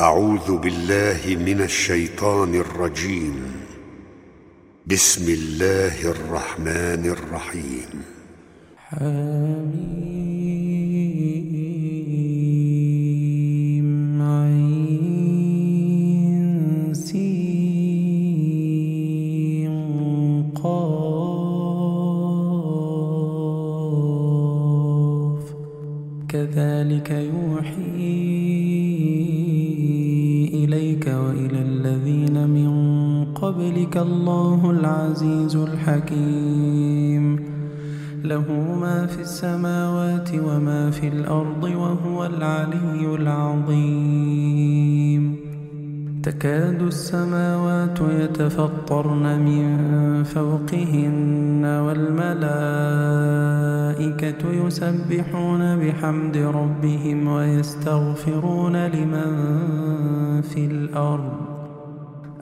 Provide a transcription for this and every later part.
أعوذ بالله من الشيطان الرجيم. بسم الله الرحمن الرحيم. حميم. قبلك الله العزيز الحكيم. له ما في السماوات وما في الأرض وهو العلي العظيم. تكاد السماوات يتفطرن من فوقهن والملائكة يسبحون بحمد ربهم ويستغفرون لمن في الأرض.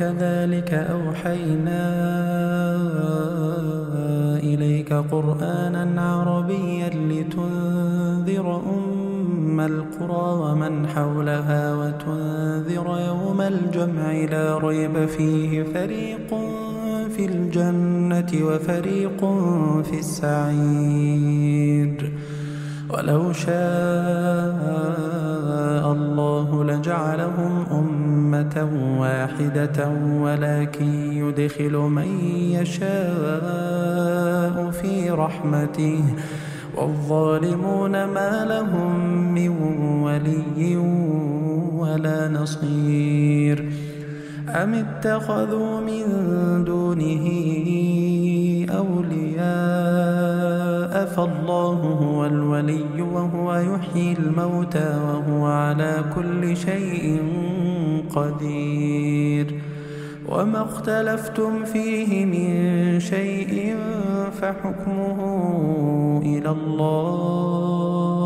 وكذلك أوحينا إليك قرآنا عربيا لتنذر أم القرى ومن حولها وتنذر يوم الجمع لا ريب فيه فريق في الجنة وفريق في السعير. ولو شاء الله لجعلهم أمة واحدة ولكن يدخل من يشاء في رحمته. والظالمون ما لهم من ولي ولا نصير. أم اتخذوا من دونه أولياء فالله هو الولي وهو يحيي الموتى وهو على كل شيء قدير وما اختلفتم فيه من شيء فحكمه إلى الله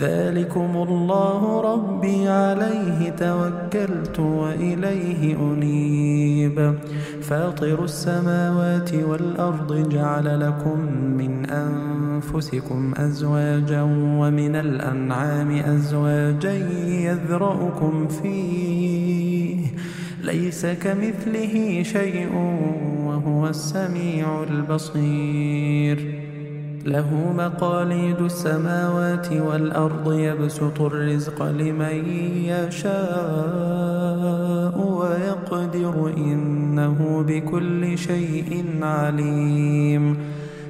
ذلكم الله ربي عليه توكلت وإليه أنيب. فاطر السماوات والأرض جعل لكم من أنفسكم أزواجا ومن الأنعام أزواجا يذرأكم فيه. ليس كمثله شيء وهو السميع البصير. له مقاليد السماوات والأرض يبسط الرزق لمن يشاء ويقدر. إنه بكل شيء عليم.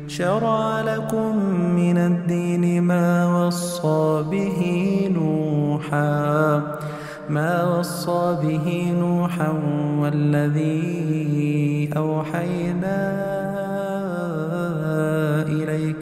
شرع لكم من الدين ما وصى به نوحا. ما وصى به نوحا والذي أوحينا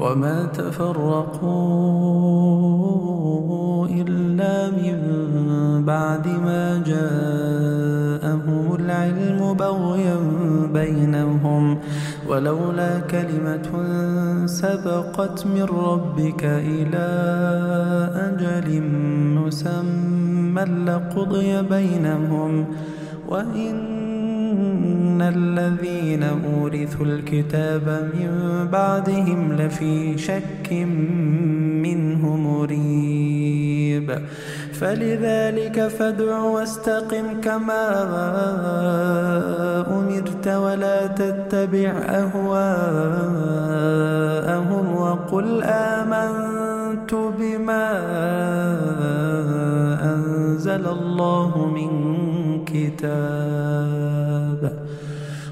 وما تفرقوا إلا من بعد ما جاءهم العلم بغيا بينهم. ولولا كلمة سبقت من ربك إلى أجل مسمى لقضي بينهم. وإن الذين أورثوا الكتاب من بعدهم لفي شك منه مريب فلذلك فادع واستقم كما أمرت ولا تتبع أهواءهم وقل آمنت بما أنزل الله من كتاب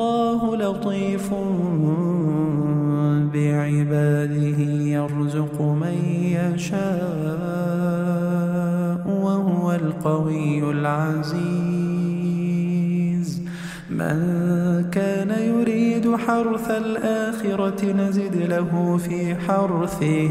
الله لطيف بعباده يرزق من يشاء وهو القوي العزيز. من كان يريد حرث الآخرة نزد له في حرثه.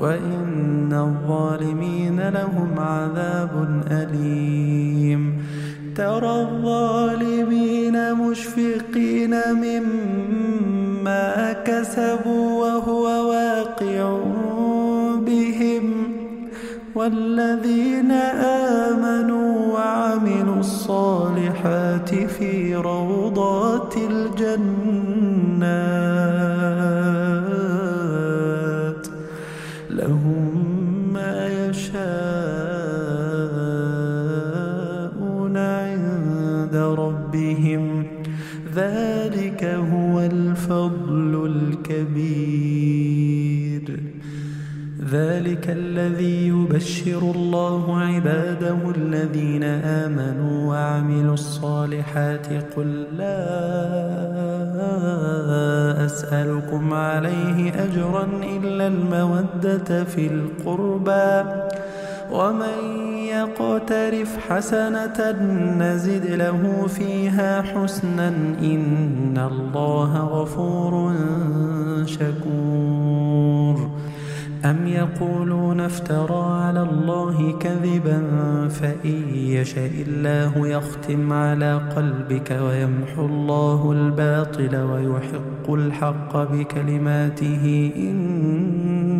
وإن الظالمين لهم عذاب أليم. ترى الظالمين مشفقين مما كسبوا وهو واقع بهم. والذين آمنوا وعملوا الصالحات في روضات الجنات في القربى ومن يقترف حسنة نزد له فيها حسنا إن الله غفور شكور. أم يقولون افترى على الله كذبا فإن يشاء الله يختم على قلبك ويمحو الله الباطل ويحق الحق بكلماته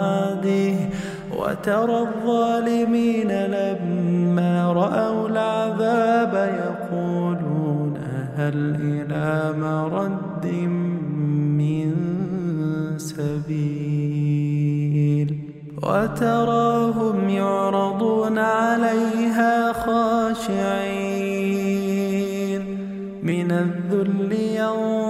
بعده وترى الظالمين لما رأوا العذاب يقولون هل إلى مرد من سبيل؟ وتراهم يعرضون عليها خاشعين. من الذل ينظرون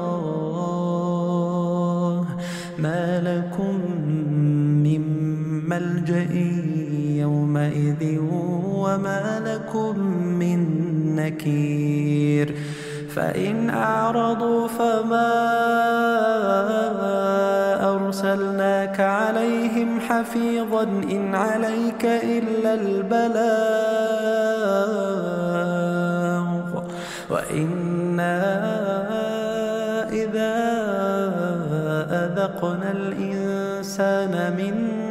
ملجأ يومئذ وما لكم من نكير فإن أعرضوا فما أرسلناك عليهم حفيظا إن عليك إلا البلاغ وإنا إذا أذقنا الإنسان منا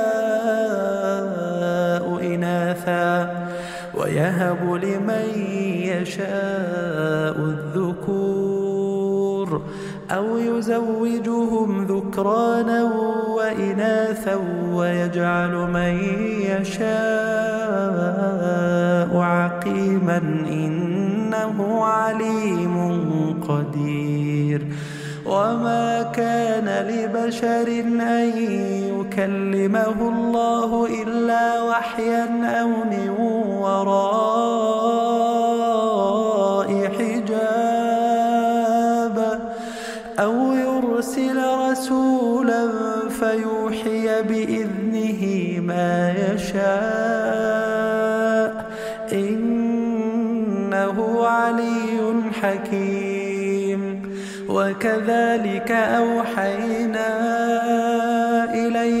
إناثا ويهب لمن يشاء الذكور أو يزوجهم ذكرانا وإناثا ويجعل من يشاء عقيما إنه عليم قدير وما كان لبشر أن يكلمه الله إلا وحيا أو من وراء حجاب أو يرسل رسولا فيوحي بإذنه ما يشاء إنه علي حكيم وكذلك أوحينا إليك